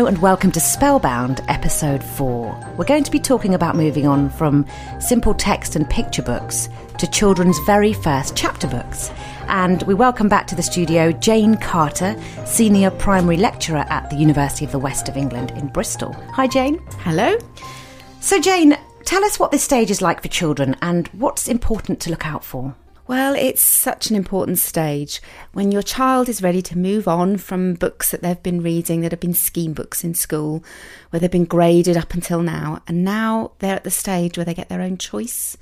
Hello and welcome to Spellbound, episode 4. We're going to be talking about moving on from simple text and picture books to children's very first chapter books. And we welcome back to the studio Jane Carter, Senior Primary Lecturer at the University of the West of England in Bristol. Hi, Jane. Hello. So, Jane, tell us what this stage is like for children and what's important to look out for. Well, it's such an important stage when your child is ready to move on from books that they've been reading that have been scheme books in school, where they've been graded up until now, and now they're at the stage where they get their own choice,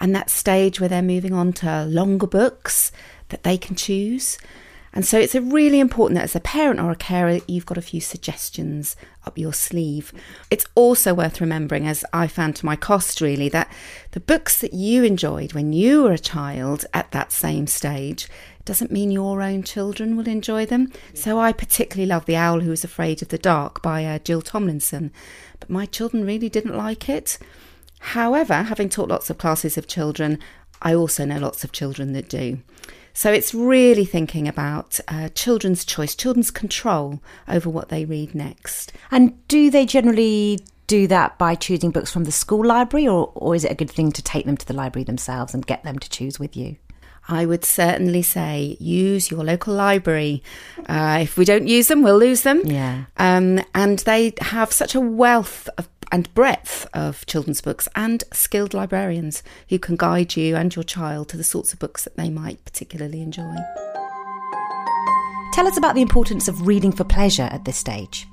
and that stage where they're moving on to longer books that they can choose. And so it's really important that as a parent or a carer, you've got a few suggestions up your sleeve. It's also worth remembering, as I found to my cost really, that the books that you enjoyed when you were a child at that same stage doesn't mean your own children will enjoy them. So I particularly love The Owl Who Was Afraid of the Dark by uh, Jill Tomlinson, but my children really didn't like it. However, having taught lots of classes of children, I also know lots of children that do. So it's really thinking about uh, children's choice, children's control over what they read next. And do they generally do that by choosing books from the school library, or, or is it a good thing to take them to the library themselves and get them to choose with you? I would certainly say use your local library. Uh, if we don't use them, we'll lose them. Yeah. Um, and they have such a wealth of and breadth of children's books and skilled librarians who can guide you and your child to the sorts of books that they might particularly enjoy. Tell us about the importance of reading for pleasure at this stage.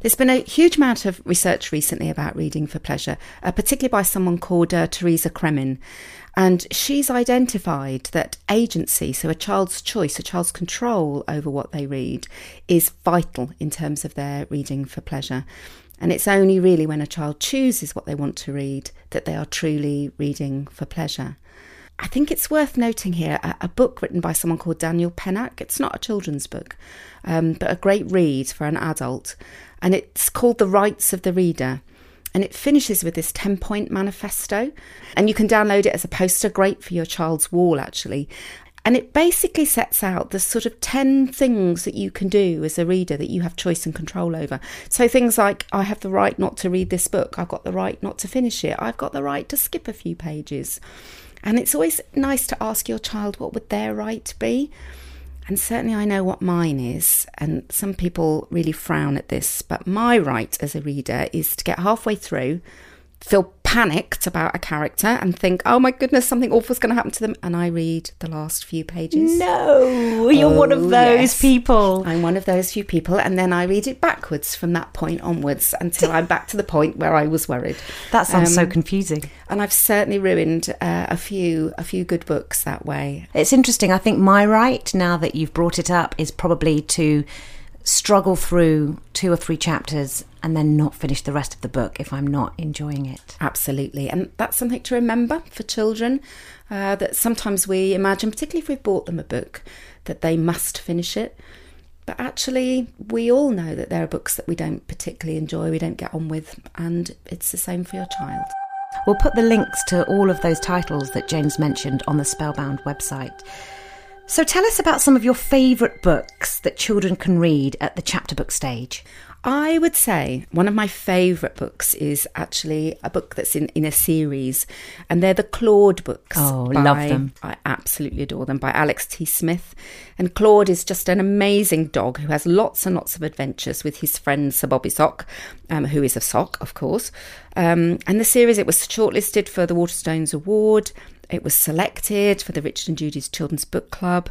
There's been a huge amount of research recently about reading for pleasure, uh, particularly by someone called uh, Teresa Cremin. And she's identified that agency, so a child's choice, a child's control over what they read, is vital in terms of their reading for pleasure. And it's only really when a child chooses what they want to read that they are truly reading for pleasure. I think it's worth noting here a, a book written by someone called Daniel Pennac. It's not a children's book, um, but a great read for an adult. And it's called The Rights of the Reader. And it finishes with this 10 point manifesto. And you can download it as a poster, great for your child's wall, actually. And it basically sets out the sort of 10 things that you can do as a reader that you have choice and control over. So things like, I have the right not to read this book, I've got the right not to finish it, I've got the right to skip a few pages. And it's always nice to ask your child what would their right be. And certainly I know what mine is, and some people really frown at this, but my right as a reader is to get halfway through, feel panicked about a character and think, oh my goodness, something awful is going to happen to them. And I read the last few pages. No, you're oh, one of oh, those yes. people. I'm one of those few people. And then I read it backwards from that point onwards until I'm back to the point where I was worried. That sounds um, so confusing. And I've certainly ruined uh, a few a few good books that way. It's interesting. I think my right, now that you've brought it up, is probably to struggle through two or three chapters and then not finish the rest of the book if I'm not enjoying it. Absolutely. And that's something to remember for children uh, that sometimes we imagine, particularly if we've bought them a book, that they must finish it. But actually, we all know that there are books that we don't particularly enjoy, we don't get on with, and it's the same for your child. We'll put the links to all of those titles that James mentioned on the Spellbound website. So tell us about some of your favourite books that children can read at the chapter book stage. I would say one of my favourite books is actually a book that's in, in a series, and they're the Claude books. Oh, by, love them. I absolutely adore them by Alex T. Smith. And Claude is just an amazing dog who has lots and lots of adventures with his friend Sir Bobby Sock, um, who is a sock, of course. Um, and the series, it was shortlisted for the Waterstones Award. It was selected for the Richard and Judy's Children's Book Club.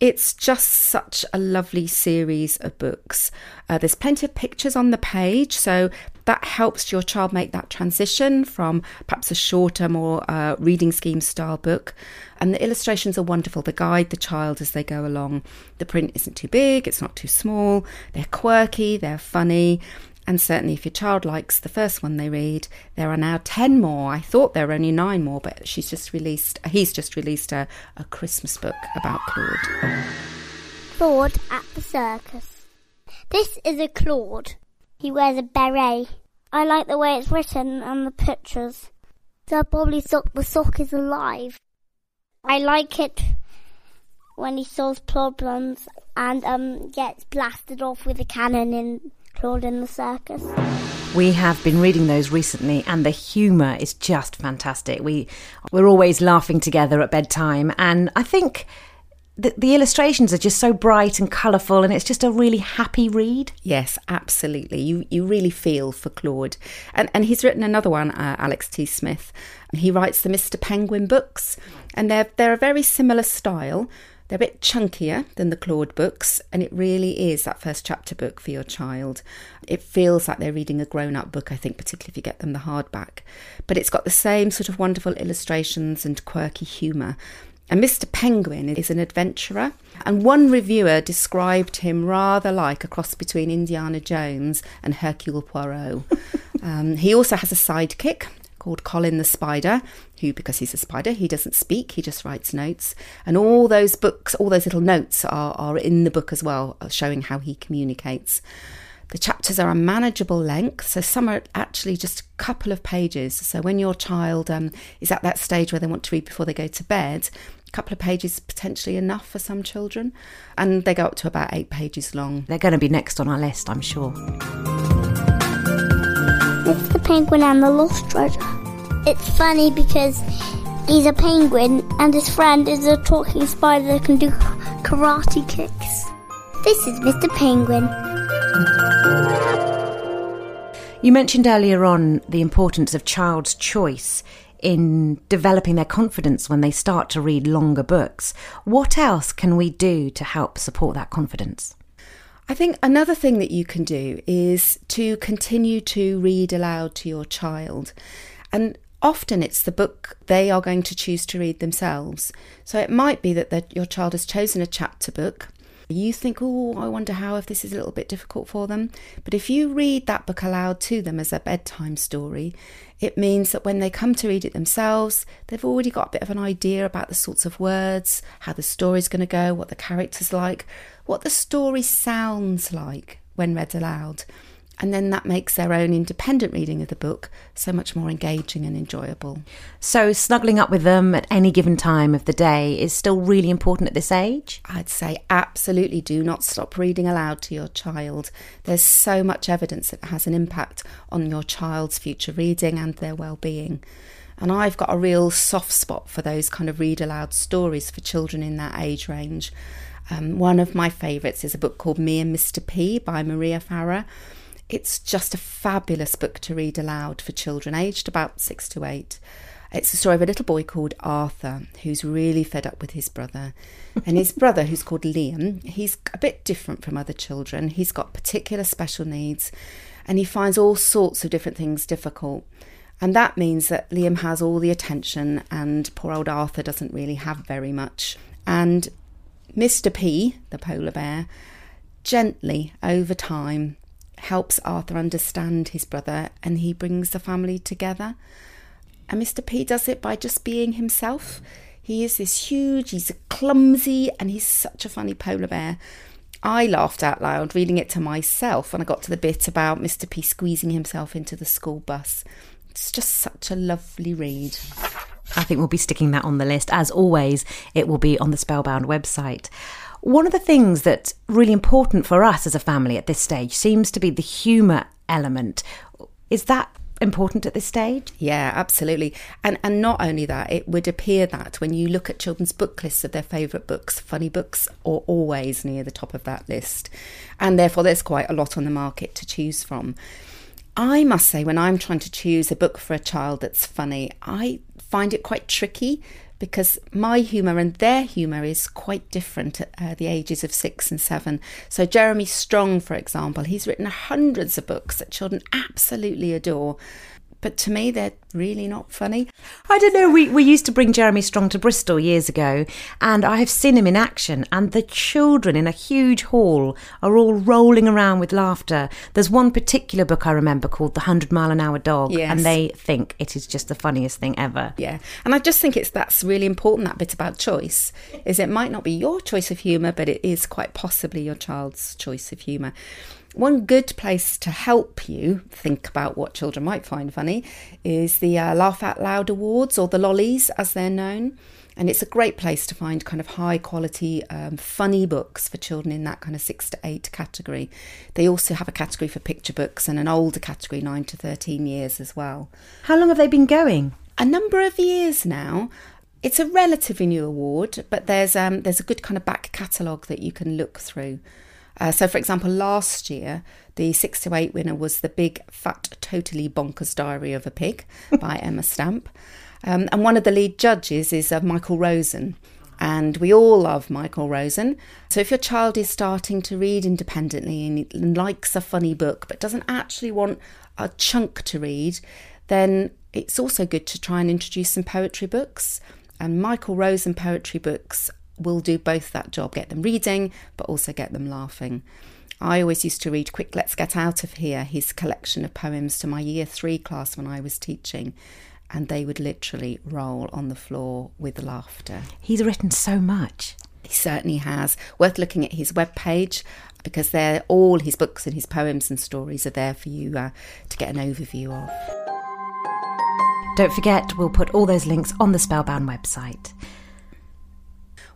It's just such a lovely series of books. Uh, there's plenty of pictures on the page, so that helps your child make that transition from perhaps a shorter, more uh, reading scheme style book. And the illustrations are wonderful. They guide the child as they go along. The print isn't too big, it's not too small. They're quirky, they're funny. And certainly, if your child likes the first one they read, there are now 10 more. I thought there were only nine more, but she's just released, he's just released a, a Christmas book about Claude. Claude at the circus. This is a Claude. He wears a beret. I like the way it's written and the pictures. The Bobby Sock, the sock is alive. I like it when he solves problems and um, gets blasted off with a cannon in Claude in the Circus. We have been reading those recently, and the humour is just fantastic. We we're always laughing together at bedtime, and I think the, the illustrations are just so bright and colourful, and it's just a really happy read. Yes, absolutely. You you really feel for Claude, and and he's written another one, uh, Alex T. Smith. He writes the Mr. Penguin books, and they're they're a very similar style. They're a bit chunkier than the Claude books, and it really is that first chapter book for your child. It feels like they're reading a grown up book, I think, particularly if you get them the hardback. But it's got the same sort of wonderful illustrations and quirky humour. And Mr. Penguin is an adventurer, and one reviewer described him rather like a cross between Indiana Jones and Hercule Poirot. um, he also has a sidekick called Colin the Spider, who, because he's a spider, he doesn't speak, he just writes notes. And all those books, all those little notes are, are in the book as well, showing how he communicates. The chapters are a manageable length, so some are actually just a couple of pages. So when your child um, is at that stage where they want to read before they go to bed, a couple of pages potentially enough for some children, and they go up to about eight pages long. They're going to be next on our list, I'm sure. Penguin and the lost treasure. It's funny because he's a penguin and his friend is a talking spider that can do karate kicks. This is Mr. Penguin. You mentioned earlier on the importance of child's choice in developing their confidence when they start to read longer books. What else can we do to help support that confidence? I think another thing that you can do is to continue to read aloud to your child. And often it's the book they are going to choose to read themselves. So it might be that your child has chosen a chapter book you think, oh, I wonder how if this is a little bit difficult for them. But if you read that book aloud to them as a bedtime story, it means that when they come to read it themselves, they've already got a bit of an idea about the sorts of words, how the story's going to go, what the character's like, what the story sounds like when read aloud and then that makes their own independent reading of the book so much more engaging and enjoyable. So, snuggling up with them at any given time of the day is still really important at this age? I'd say absolutely do not stop reading aloud to your child. There's so much evidence that it has an impact on your child's future reading and their well-being. And I've got a real soft spot for those kind of read aloud stories for children in that age range. Um, one of my favourites is a book called Me and Mr. P by Maria Farrer. It's just a fabulous book to read aloud for children aged about six to eight. It's the story of a little boy called Arthur who's really fed up with his brother. and his brother, who's called Liam, he's a bit different from other children. He's got particular special needs and he finds all sorts of different things difficult. And that means that Liam has all the attention and poor old Arthur doesn't really have very much. And Mr. P, the polar bear, gently over time helps Arthur understand his brother and he brings the family together. And Mr. P does it by just being himself. He is this huge, he's clumsy, and he's such a funny polar bear. I laughed out loud reading it to myself when I got to the bit about Mr. P squeezing himself into the school bus. It's just such a lovely read. I think we'll be sticking that on the list. As always, it will be on the Spellbound website. One of the things that's really important for us as a family at this stage seems to be the humour element. Is that important at this stage? Yeah, absolutely. And and not only that, it would appear that when you look at children's book lists of their favourite books, funny books are always near the top of that list. And therefore there's quite a lot on the market to choose from. I must say, when I'm trying to choose a book for a child that's funny, I find it quite tricky because my humour and their humour is quite different at uh, the ages of six and seven. So, Jeremy Strong, for example, he's written hundreds of books that children absolutely adore but to me, they're really not funny. I don't know. We, we used to bring Jeremy Strong to Bristol years ago, and I have seen him in action. And the children in a huge hall are all rolling around with laughter. There's one particular book I remember called The Hundred Mile an Hour Dog, yes. and they think it is just the funniest thing ever. Yeah, and I just think it's that's really important. That bit about choice is it might not be your choice of humour, but it is quite possibly your child's choice of humour. One good place to help you think about what children might find funny is the uh, Laugh Out Loud Awards, or the Lollies as they're known. And it's a great place to find kind of high quality, um, funny books for children in that kind of six to eight category. They also have a category for picture books and an older category, nine to 13 years as well. How long have they been going? A number of years now. It's a relatively new award, but there's um, there's a good kind of back catalogue that you can look through. Uh, so, for example, last year, the six to eight winner was The Big Fat Totally Bonkers Diary of a Pig by Emer Stamp. Um, and one of the lead judges is uh, Michael Rosen. And we all love Michael Rosen. So if your child is starting to read independently and likes a funny book but doesn't actually want a chunk to read, then it's also good to try and introduce some poetry books. And Michael Rosen poetry books will do both that job get them reading, but also get them laughing. I always used to read Quick Let's Get Out of Here, his collection of poems to my year three class when I was teaching, and they would literally roll on the floor with laughter. He's written so much. He certainly has. Worth looking at his webpage because they're all his books and his poems and stories are there for you uh, to get an overview of. Don't forget, we'll put all those links on the Spellbound website.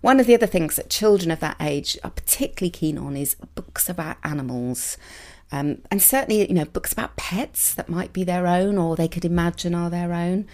One of the other things that children of that age are particularly keen on is books about animals. Um, and certainly, you know, books about pets that might be their own or they could imagine are their own.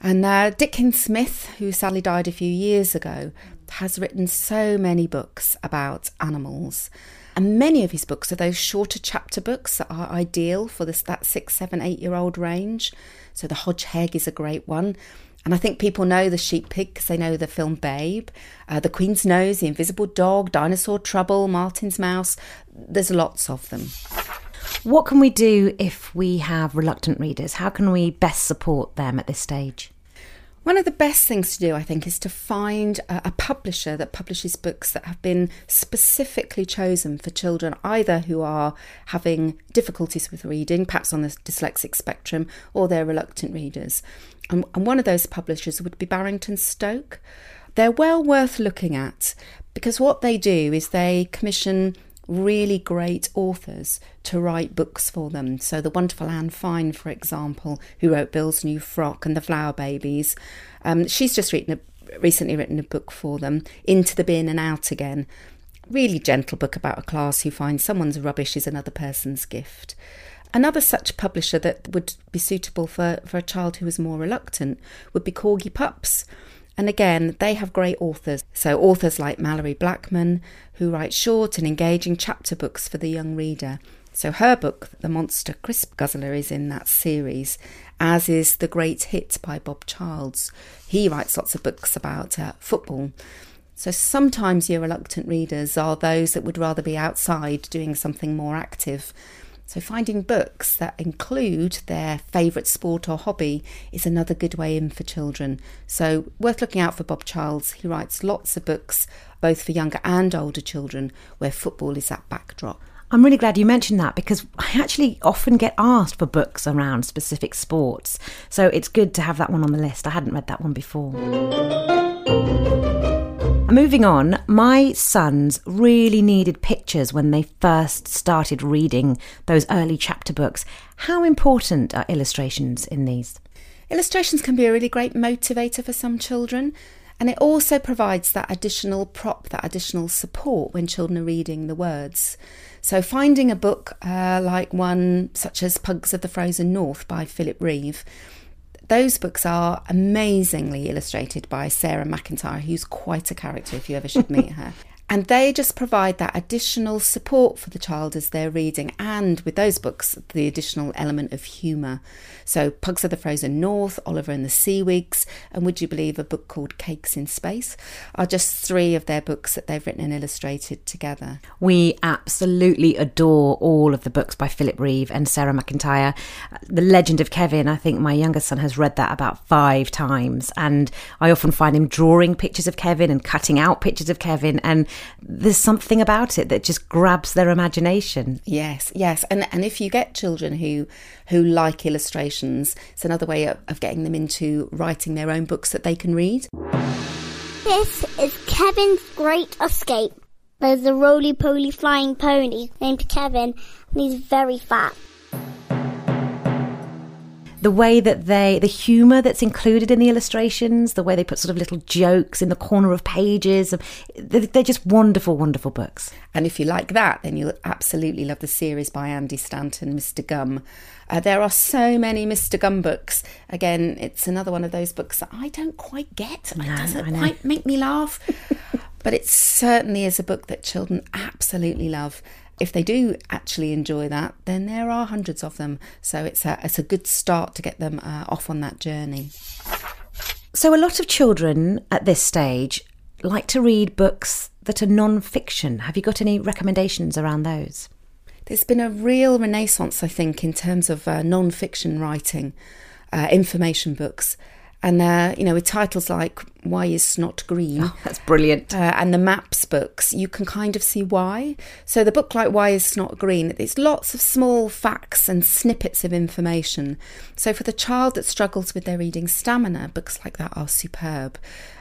And uh, Dick King-Smith, who sadly died a few years ago, has written so many books about animals. And many of his books are those shorter chapter books that are ideal for this, that six, seven, eight year old range. So The Hodgeheg is a great one. And I think people know the sheep pig because they know the film Babe, uh, The Queen's Nose, The Invisible Dog, Dinosaur Trouble, Martin's Mouse. There's lots of them. What can we do if we have reluctant readers? How can we best support them at this stage? One of the best things to do, I think, is to find a, a, publisher that publishes books that have been specifically chosen for children, either who are having difficulties with reading, perhaps on the dyslexic spectrum, or they're reluctant readers. And, and one of those publishers would be Barrington Stoke. They're well worth looking at because what they do is they commission really great authors to write books for them. So, the wonderful Anne Fine, for example, who wrote Bill's New Frock and The Flower Babies, um, she's just written a, recently written a book for them, Into the Bin and Out Again. Really gentle book about a class who finds someone's rubbish is another person's gift. Another such publisher that would be suitable for, for a child who is more reluctant would be Corgi Pups. And again, they have great authors. So, authors like Malorie Blackman, who writes short and engaging chapter books for the young reader. So, her book, The Monster Crisp Guzzler, is in that series, as is The Great Hit by Bob Childs. He writes lots of books about uh, football. So, sometimes your reluctant readers are those that would rather be outside doing something more active. So, finding books that include their favourite sport or hobby is another good way in for children. So, worth looking out for Bob Childs. He writes lots of books, both for younger and older children, where football is that backdrop. I'm really glad you mentioned that because I actually often get asked for books around specific sports. So, it's good to have that one on the list. I hadn't read that one before. Moving on, my sons really needed pictures when they first started reading those early chapter books. How important are illustrations in these? Illustrations can be a really great motivator for some children, and it also provides that additional prop, that additional support when children are reading the words. So, finding a book uh, like one such as Pugs of the Frozen North by Philip Reeve those books are amazingly illustrated by Sarah McIntyre, who's quite a character if you ever should meet her. And they just provide that additional support for the child as they're reading, and with those books, the additional element of humour. So, Pugs of the Frozen North, Oliver and the Seawigs, and would you believe a book called Cakes in Space are just three of their books that they've written and illustrated together. We absolutely adore all of the books by Philip Reeve and Sarah McIntyre. The Legend of Kevin, I think my youngest son has read that about five times, and I often find him drawing pictures of Kevin and cutting out pictures of Kevin and there's something about it that just grabs their imagination. Yes, yes, and and if you get children who who like illustrations, it's another way of, of getting them into writing their own books that they can read. This is Kevin's Great Escape. There's a roly poly flying pony named Kevin, and he's very fat. The way that they, the humour that's included in the illustrations, the way they put sort of little jokes in the corner of pages, they're, they're just wonderful, wonderful books. And if you like that, then you'll absolutely love the series by Andy Stanton, Mr. Gum. Uh, there are so many Mr. Gum books. Again, it's another one of those books that I don't quite get. No, it doesn't quite make me laugh. but it certainly is a book that children absolutely love. If they do actually enjoy that, then there are hundreds of them. So it's a, it's a good start to get them uh, off on that journey. So, a lot of children at this stage like to read books that are non fiction. Have you got any recommendations around those? There's been a real renaissance, I think, in terms of uh, non fiction writing, uh, information books. And, uh, you know, with titles like Why is Snot Green? Oh, that's brilliant. Uh, and the maps books, you can kind of see why. So the book like Why is Snot Green, it's lots of small facts and snippets of information. So for the child that struggles with their reading stamina, books like that are superb.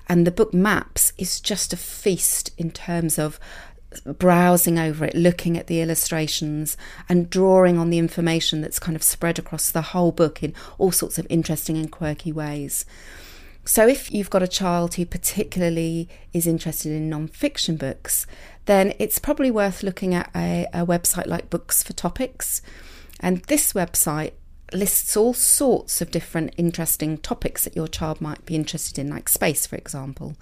And the book Maps is just a feast in terms of browsing over it, looking at the illustrations, and drawing on the information that's kind of spread across the whole book in all sorts of interesting and quirky ways. So, if you've got a child who particularly is interested in non-fiction books, then it's probably worth looking at a, a website like Books for Topics. And this website lists all sorts of different interesting topics that your child might be interested in, like space, for example.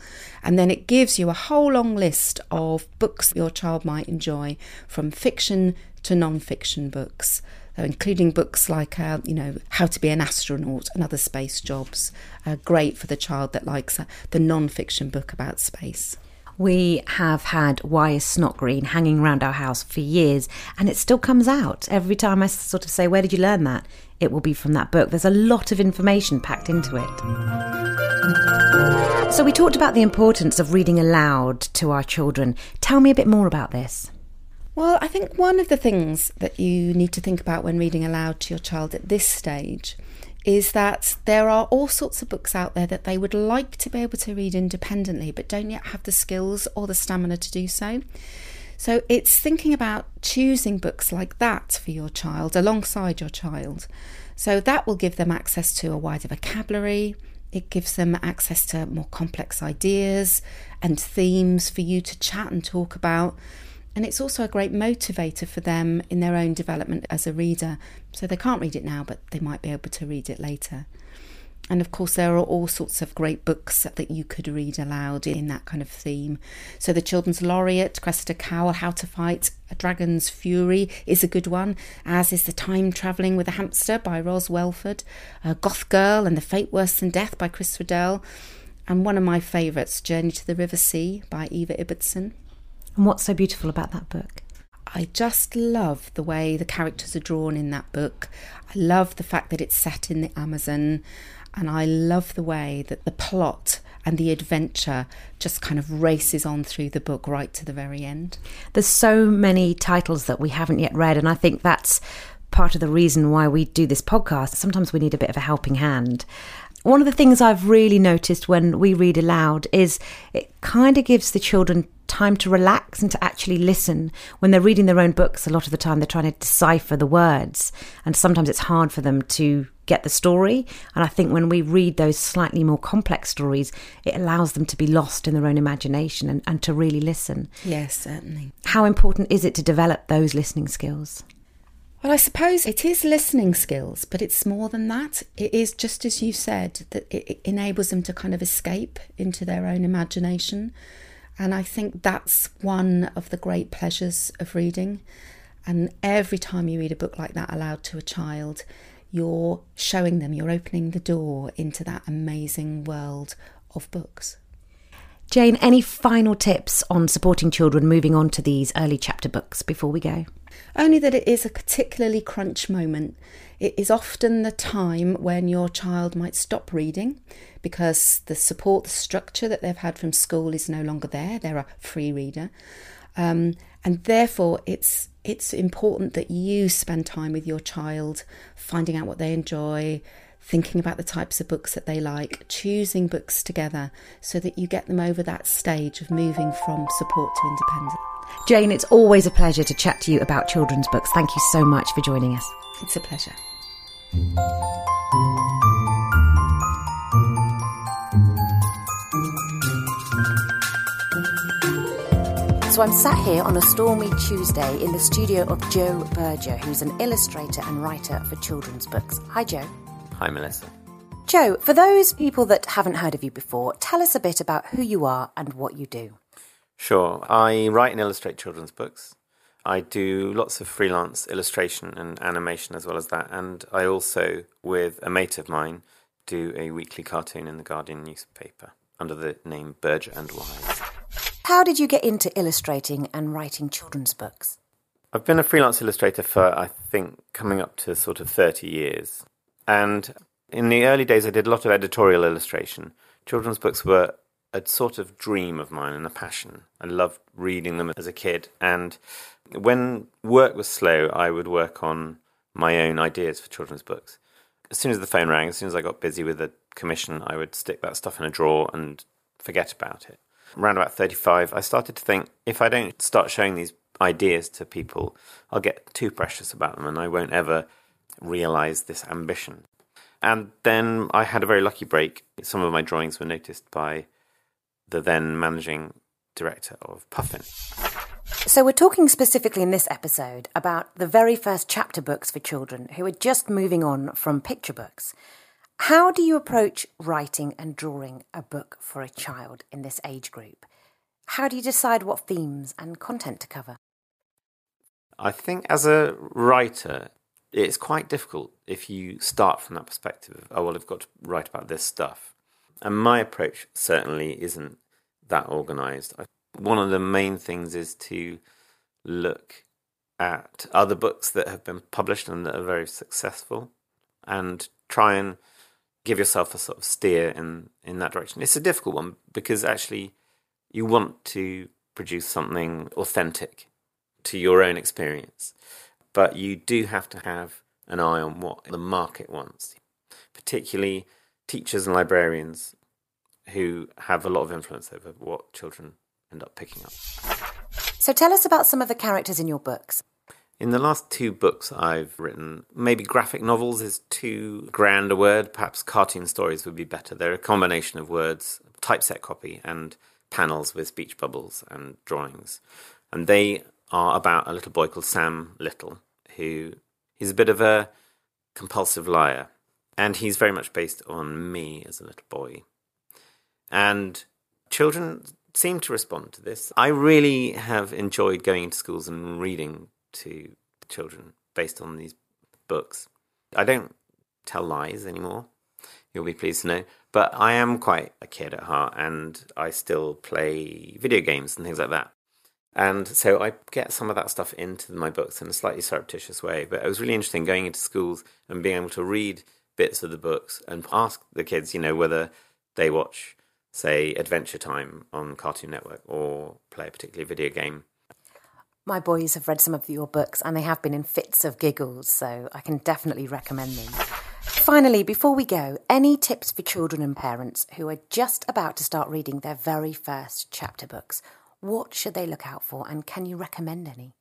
And then it gives you a whole long list of books your child might enjoy, from fiction to non fiction books. Including books like, uh, you know, How to Be an Astronaut and Other Space Jobs. Uh, great for the child that likes uh, the non fiction book about space. We have had Why is Snot Green hanging around our house for years, and it still comes out. Every time I sort of say, Where did you learn that? It will be from that book. There's a lot of information packed into it. So, we talked about the importance of reading aloud to our children. Tell me a bit more about this. Well, I think one of the things that you need to think about when reading aloud to your child at this stage is that there are all sorts of books out there that they would like to be able to read independently but don't yet have the skills or the stamina to do so. So it's thinking about choosing books like that for your child alongside your child. So that will give them access to a wider vocabulary. It gives them access to more complex ideas and themes for you to chat and talk about. And it's also a great motivator for them in their own development as a reader. So they can't read it now, but they might be able to read it later. And of course, there are all sorts of great books that you could read aloud in that kind of theme. So, The Children's Laureate, Cressida Cowell, How to Fight a Dragon's Fury is a good one, as is The Time Travelling with a Hamster by Ross Welford, uh, Goth Girl and The Fate Worse Than Death by Chris Riddell, and one of my favourites, Journey to the River Sea by Eva Ibbotson. And what's so beautiful about that book? I just love the way the characters are drawn in that book. I love the fact that it's set in the Amazon, and I love the way that the plot and the adventure just kind of races on through the book right to the very end. There's so many titles that we haven't yet read, and I think that's part of the reason why we do this podcast. Sometimes we need a bit of a helping hand. One of the things I've really noticed when we read aloud is it kind of gives the children time to relax and to actually listen. When they're reading their own books, a lot of the time they're trying to decipher the words, and sometimes it's hard for them to get the story. And I think when we read those slightly more complex stories, it allows them to be lost in their own imagination and, and to really listen. Yes, certainly. How important is it to develop those listening skills? Well, I suppose it is listening skills, but it's more than that. It is just as you said that it enables them to kind of escape into their own imagination. And I think that's one of the great pleasures of reading. And every time you read a book like that aloud to a child, you're showing them, you're opening the door into that amazing world of books. Jane, any final tips on supporting children moving on to these early chapter books before we go? Only that it is a particularly crunch moment. It is often the time when your child might stop reading because the support, the structure that they've had from school is no longer there. They're a free reader. Um, and therefore, it's it's important that you spend time with your child, finding out what they enjoy, thinking about the types of books that they like, choosing books together so that you get them over that stage of moving from support to independence. Jane, it's always a pleasure to chat to you about children's books. Thank you so much for joining us. It's a pleasure. So I'm sat here on a stormy Tuesday in the studio of Joe Berger, who's an illustrator and writer for children's books. Hi, Joe. Hi, Melissa. Joe, for those people that haven't heard of you before, tell us a bit about who you are and what you do. Sure. I write and illustrate children's books. I do lots of freelance illustration and animation as well as that. And I also, with a mate of mine, do a weekly cartoon in the Guardian newspaper under the name Berger and Wyse. How did you get into illustrating and writing children's books? I've been a freelance illustrator for, I think, coming up to sort of 30 years. And in the early days, I did a lot of editorial illustration. Children's books were a sort of dream of mine and a passion. I loved reading them as a kid. And when work was slow, I would work on my own ideas for children's books. As soon as the phone rang, as soon as I got busy with a commission, I would stick that stuff in a drawer and forget about it around about 35, I started to think if I don't start showing these ideas to people, I'll get too precious about them and I won't ever realize this ambition. And then I had a very lucky break. Some of my drawings were noticed by the then managing director of Puffin. So, we're talking specifically in this episode about the very first chapter books for children who are just moving on from picture books. How do you approach writing and drawing a book for a child in this age group? How do you decide what themes and content to cover? I think as a writer, it's quite difficult if you start from that perspective of, oh, well, I've got to write about this stuff. And my approach certainly isn't that organized. One of the main things is to look at other books that have been published and that are very successful and try and give yourself a sort of steer in in that direction. It's a difficult one because actually you want to produce something authentic to your own experience, but you do have to have an eye on what the market wants, particularly teachers and librarians who have a lot of influence over what children end up picking up. So tell us about some of the characters in your books. In the last two books I've written, maybe graphic novels is too grand a word. Perhaps cartoon stories would be better. They're a combination of words, typeset copy, and panels with speech bubbles and drawings. And they are about a little boy called Sam Little, who is a bit of a compulsive liar. And he's very much based on me as a little boy. And children seem to respond to this. I really have enjoyed going into schools and reading to children based on these books. I don't tell lies anymore. You'll be pleased to know. But I am quite a kid at heart and I still play video games and things like that. And so I get some of that stuff into my books in a slightly surreptitious way. But it was really interesting going into schools and being able to read bits of the books and ask the kids, you know, whether they watch, say, Adventure Time on Cartoon Network or play a particular video game. My boys have read some of your books and they have been in fits of giggles, so I can definitely recommend them. Finally, before we go, any tips for children and parents who are just about to start reading their very first chapter books? What should they look out for and can you recommend any?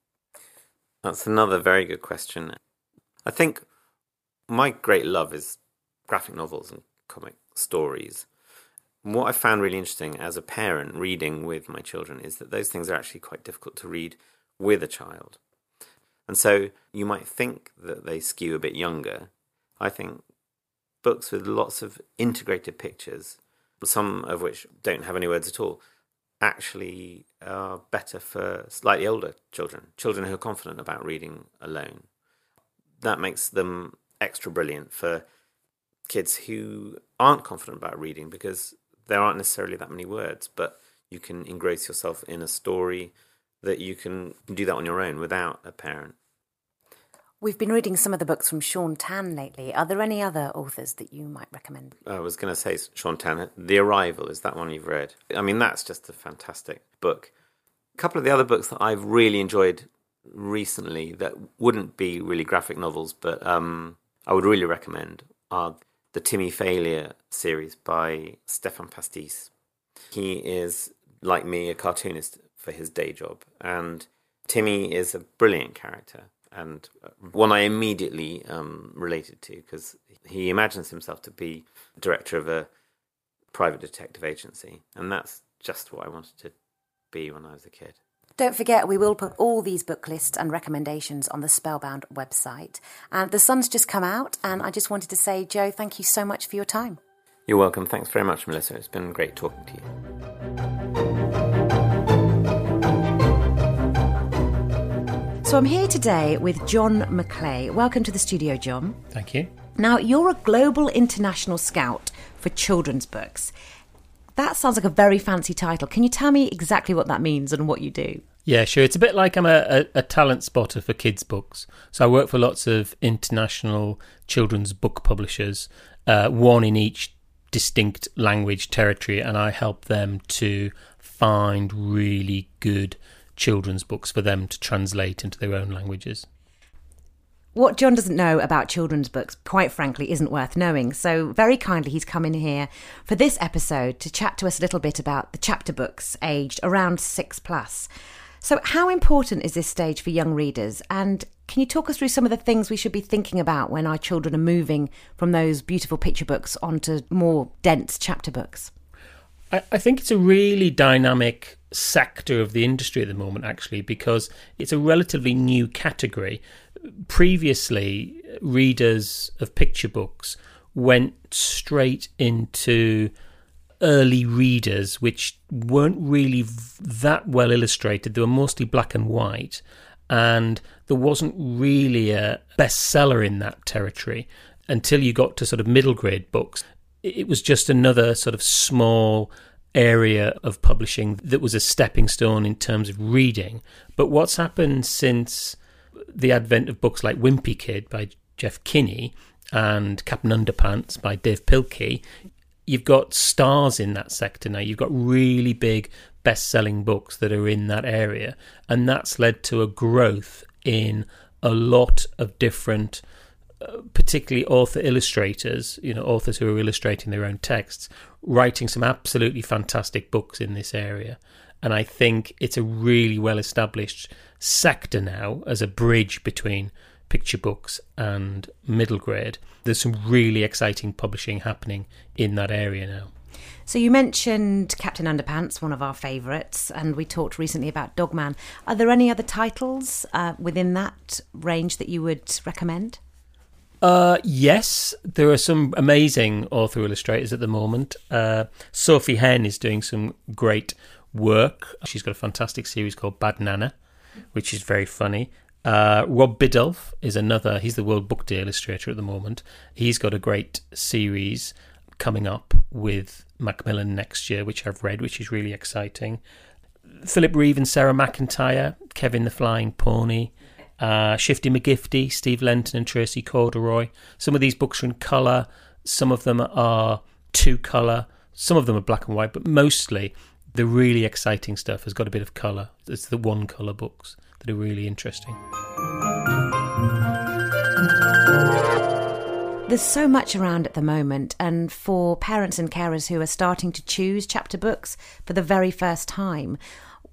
That's another very good question. I think my great love is graphic novels and comic stories. what I found really interesting as a parent reading with my children is that those things are actually quite difficult to read with a child. And so you might think that they skew a bit younger. I think books with lots of integrated pictures, some of which don't have any words at all, actually are better for slightly older children, children who are confident about reading alone. That makes them extra brilliant for kids who aren't confident about reading because there aren't necessarily that many words, but you can engross yourself in a story that you can do that on your own without a parent. We've been reading some of the books from Shaun Tan lately. Are there any other authors that you might recommend? I was going to say Shaun Tan. The Arrival is that one you've read? I mean, that's just a fantastic book. A couple of the other books that I've really enjoyed recently that wouldn't be really graphic novels, but um, I would really recommend are the Timmy Failure series by Stephan Pastis. He is, like me, a cartoonist for his day job. And Timmy is a brilliant character and one I immediately um, related to because he imagines himself to be director of a private detective agency. And that's just what I wanted to be when I was a kid. Don't forget, we will put all these book lists and recommendations on the Spellbound website. And the sun's just come out, and I just wanted to say, Joe, thank you so much for your time. You're welcome. Thanks very much, Melissa. It's been great talking to you. So I'm here today with John McClay. Welcome to the studio, John. Thank you. Now, you're a global international scout for children's books. That sounds like a very fancy title. Can you tell me exactly what that means and what you do? Yeah, sure. It's a bit like I'm a, a, a, talent spotter for kids' books. So I work for lots of international children's book publishers, uh, one in each distinct language territory, and I help them to find really good children's books for them to translate into their own languages. What John doesn't know about children's books, quite frankly, isn't worth knowing. So, very kindly, he's come in here for this episode to chat to us a little bit about the chapter books aged around six plus. So, how important is this stage for young readers? And can you talk us through some of the things we should be thinking about when our children are moving from those beautiful picture books onto more dense chapter books? I, I think it's a really dynamic sector of the industry at the moment, actually, because it's a relatively new category previously readers of picture books went straight into early readers, which weren't really that well illustrated. They were mostly black and white, and there wasn't really a bestseller in that territory until you got to sort of middle grade books. It was just another sort of small area of publishing that was a stepping stone in terms of reading. But what's happened since the advent of books like Wimpy Kid by Jeff Kinney and Captain Underpants by Dav Pilkey, you've got stars in that sector now. You've got really big best selling books that are in that area. And that's led to a growth in a lot of different, particularly author illustrators, you know, authors who are illustrating their own texts, writing some absolutely fantastic books in this area. And I think it's a really well established sector now as a bridge between picture books and middle grade. There's some really exciting publishing happening in that area now. So you mentioned Captain Underpants, one of our favourites, and we talked recently about Dogman. Are there any other titles uh, within that range that you would recommend? Uh, yes, there are some amazing author illustrators at the moment. Uh, Sophie Henn is doing some great work. She's got a fantastic series called Bad Nana, which is very funny. Uh, Rob Biddulph is another. He's the World Book Day illustrator at the moment. He's got a great series coming up with Macmillan next year, which I've read, which is really exciting. Philip Reeve and Sarah McIntyre, Kevin the Flying Pony, uh, Shifty McGifty, Steve Lenton and Tracey Corderoy. Some of these books are in colour, some of them are two colour, some of them are black and white, but mostly the really exciting stuff has got a bit of colour. It's the one colour books that are really interesting. There's so much around at the moment, and for parents and carers who are starting to choose chapter books for the very first time,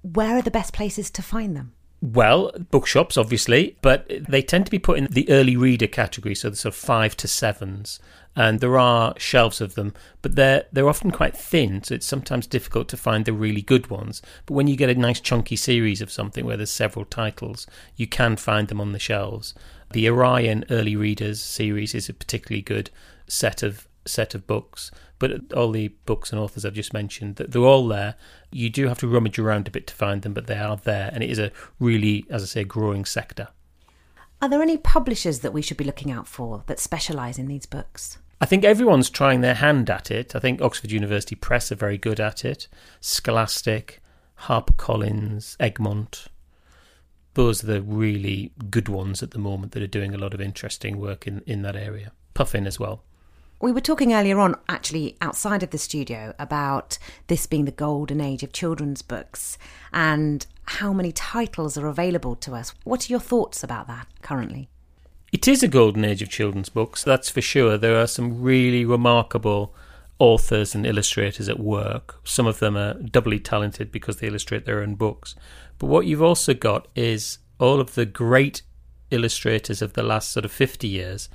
where are the best places to find them? Well, bookshops, obviously, but they tend to be put in the early reader category, so the sort of five to sevens. And there are shelves of them, but they're they're often quite thin, so it's sometimes difficult to find the really good ones. But when you get a nice chunky series of something where there's several titles, you can find them on the shelves. The Orion Early Readers series is a particularly good set of set of books, but all the books and authors I've just mentioned, that they're all there. You do have to rummage around a bit to find them, but they are there, and it is a really, as I say, growing sector. Are there any publishers that we should be looking out for that specialise in these books? I think everyone's trying their hand at it. I think Oxford University Press are very good at it. Scholastic, HarperCollins, Egmont. Those are the really good ones at the moment that are doing a lot of interesting work in, in that area. Puffin as well. We were talking earlier on, actually, outside of the studio, about this being the golden age of children's books and how many titles are available to us. What are your thoughts about that currently? It is a golden age of children's books, that's for sure. There are some really remarkable authors and illustrators at work. Some of them are doubly talented because they illustrate their own books. But what you've also got is all of the great illustrators of the last sort of 50 years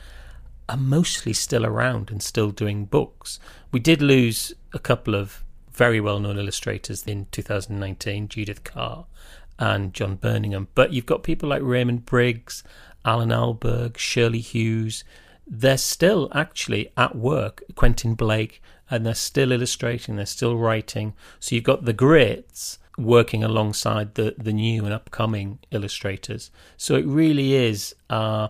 are mostly still around and still doing books. We did lose a couple of very well known illustrators in 2019, Judith Kerr and John Burningham. But you've got people like Raymond Briggs, Allan Ahlberg, Shirley Hughes. They're still actually at work, Quentin Blake, and they're still illustrating, they're still writing. So you've got the greats working alongside the, the new and upcoming illustrators. So it really is. Uh,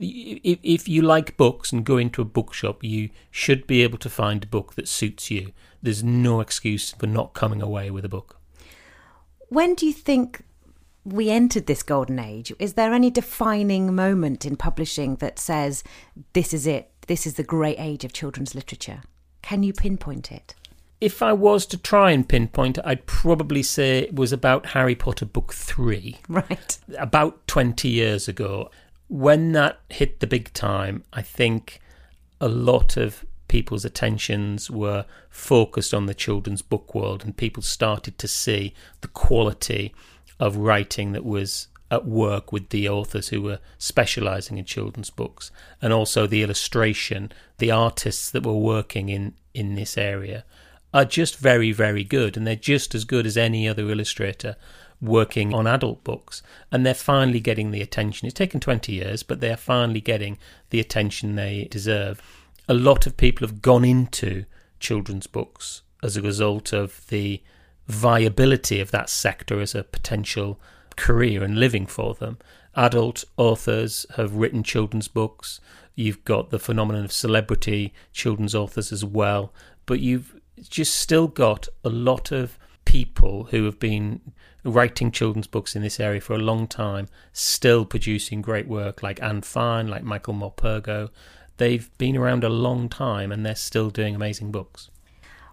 if, if you like books and go into a bookshop, you should be able to find a book that suits you. There's no excuse for not coming away with a book. When do you think we entered this golden age? Is there any defining moment in publishing that says this is it? This is the great age of children's literature? Can you pinpoint it? If I was to try and pinpoint it, I'd probably say it was about Harry Potter book three. Right. About 20 years ago. When that hit the big time, I think a lot of people's attentions were focused on the children's book world and people started to see the quality of writing that was at work with the authors who were specializing in children's books and also the illustration the artists that were working in in this area are just very, very good, and they're just as good as any other illustrator working on adult books. And they're finally getting the attention. It's taken 20 years, but they're finally getting the attention they deserve. A lot of people have gone into children's books as a result of the viability of that sector as a potential career and living for them. Adult authors have written children's books. You've got the phenomenon of celebrity children's authors as well. But you've just still got a lot of people who have been writing children's books in this area for a long time, still producing great work, like Anne Fine, like Michael Morpurgo. They've been around a long time and they're still doing amazing books.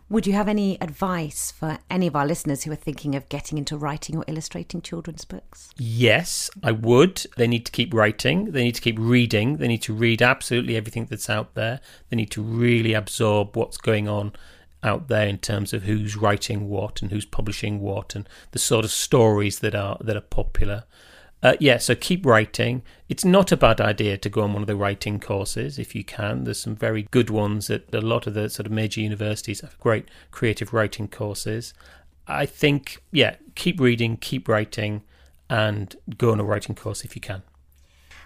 Would you have any advice for any of our listeners who are thinking of getting into writing or illustrating children's books? Yes, I would. They need to keep writing, they need to keep reading, they need to read absolutely everything that's out there, they need to really absorb what's going on out there in terms of who's writing what and who's publishing what and the sort of stories that are that are popular. Uh, yeah, so keep writing. It's not a bad idea to go on one of the writing courses if you can. There's some very good ones at a lot of the sort of major universities have great creative writing courses. I think, yeah, keep reading, keep writing, and go on a writing course if you can.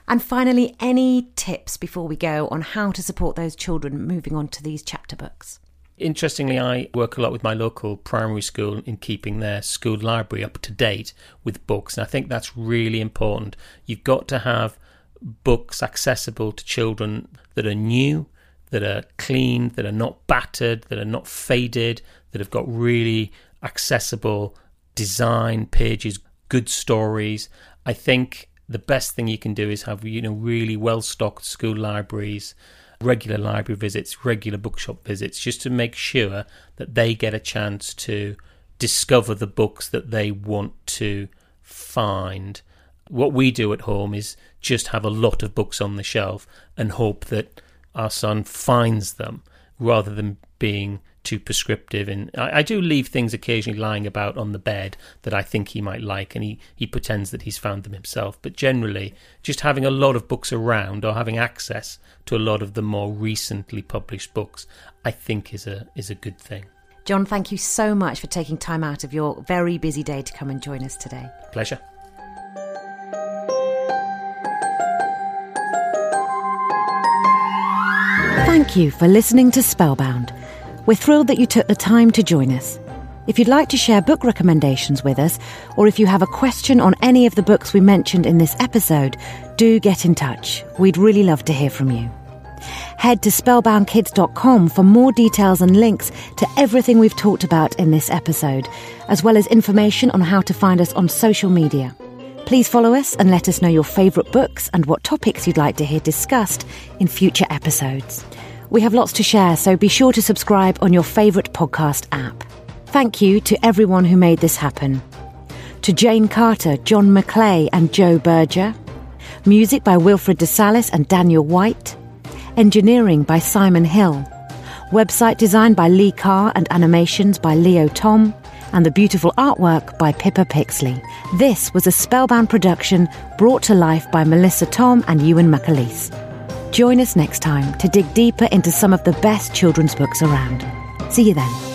And finally, any tips before we go on how to support those children moving on to these chapter books? Interestingly, I work a lot with my local primary school in keeping their school library up to date with books, and I think that's really important. You've got to have books accessible to children that are new, that are clean, that are not battered, that are not faded, that have got really accessible design pages, good stories. I think the best thing you can do is have you know really well stocked school libraries regular library visits, regular bookshop visits, just to make sure that they get a chance to discover the books that they want to find. What we do at home is just have a lot of books on the shelf and hope that our son finds them rather than being too prescriptive. And I, I, do leave things occasionally lying about on the bed that I think he might like, and he, he pretends that he's found them himself. But generally, just having a lot of books around or having access to a lot of the more recently published books, I think is a is a good thing. John, thank you so much for taking time out of your very busy day to come and join us today. Pleasure. Thank you for listening to Spellbound. We're thrilled that you took the time to join us. If you'd like to share book recommendations with us, or if you have a question on any of the books we mentioned in this episode, do get in touch. We'd really love to hear from you. Head to spellboundkids.com for more details and links to everything we've talked about in this episode, as well as information on how to find us on social media. Please follow us and let us know your favourite books and what topics you'd like to hear discussed in future episodes. We have lots to share, so be sure to subscribe on your favourite podcast app. Thank you to everyone who made this happen. To Jane Carter, John McClay, and Joe Berger. Music by Wilfred DeSalis and Daniel White. Engineering by Simon Hill. Website design by Lee Carr and animations by Leo Tom. And the beautiful artwork by Pippa Pixley. This was a Spellbound production brought to life by Melissa Tom and Ewan McAleese. Join us next time to dig deeper into some of the best children's books around. See you then.